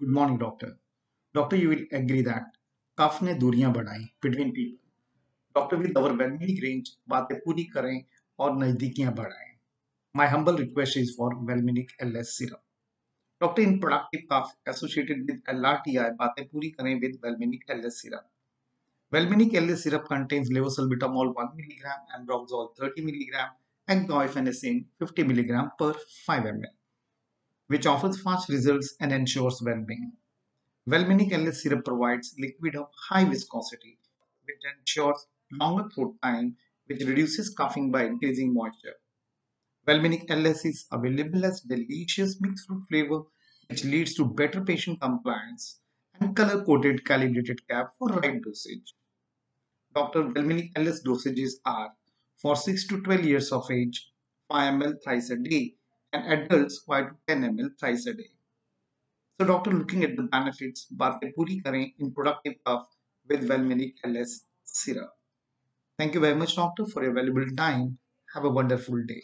Good morning doctor doctor you will agree that cough ने दूरियाँ बढ़ाई between people doctor with our Valminic range बातें पूरी करें और नज़दीकियाँ बढ़ाएँ. My humble request is for Valminic LS syrup doctor in productive cough associated with LRTI बातें पूरी करें with Valminic LS syrup Valminic LS syrup contains levosalbutamol 1 milligram and roxol 30 milligram and guaifenesin 50 milligram per 5 ML which offers fast results and ensures well-being. Velminic LS syrup provides liquid of high viscosity, which ensures longer throat time, which reduces coughing by increasing moisture. Velminic LS is available as delicious mixed fruit flavor, which leads to better patient compliance and color-coded calibrated cap for right dosage. Dr. Velminic LS dosages are for 6 to 12 years of age, 5 ml thrice a day, and adults 5 to 10 ml thrice a day. So doctor looking at the benefits, बातें puri करें in productive cough with Velminic LS syrup. Thank you very much doctor for your valuable time. Have a wonderful day.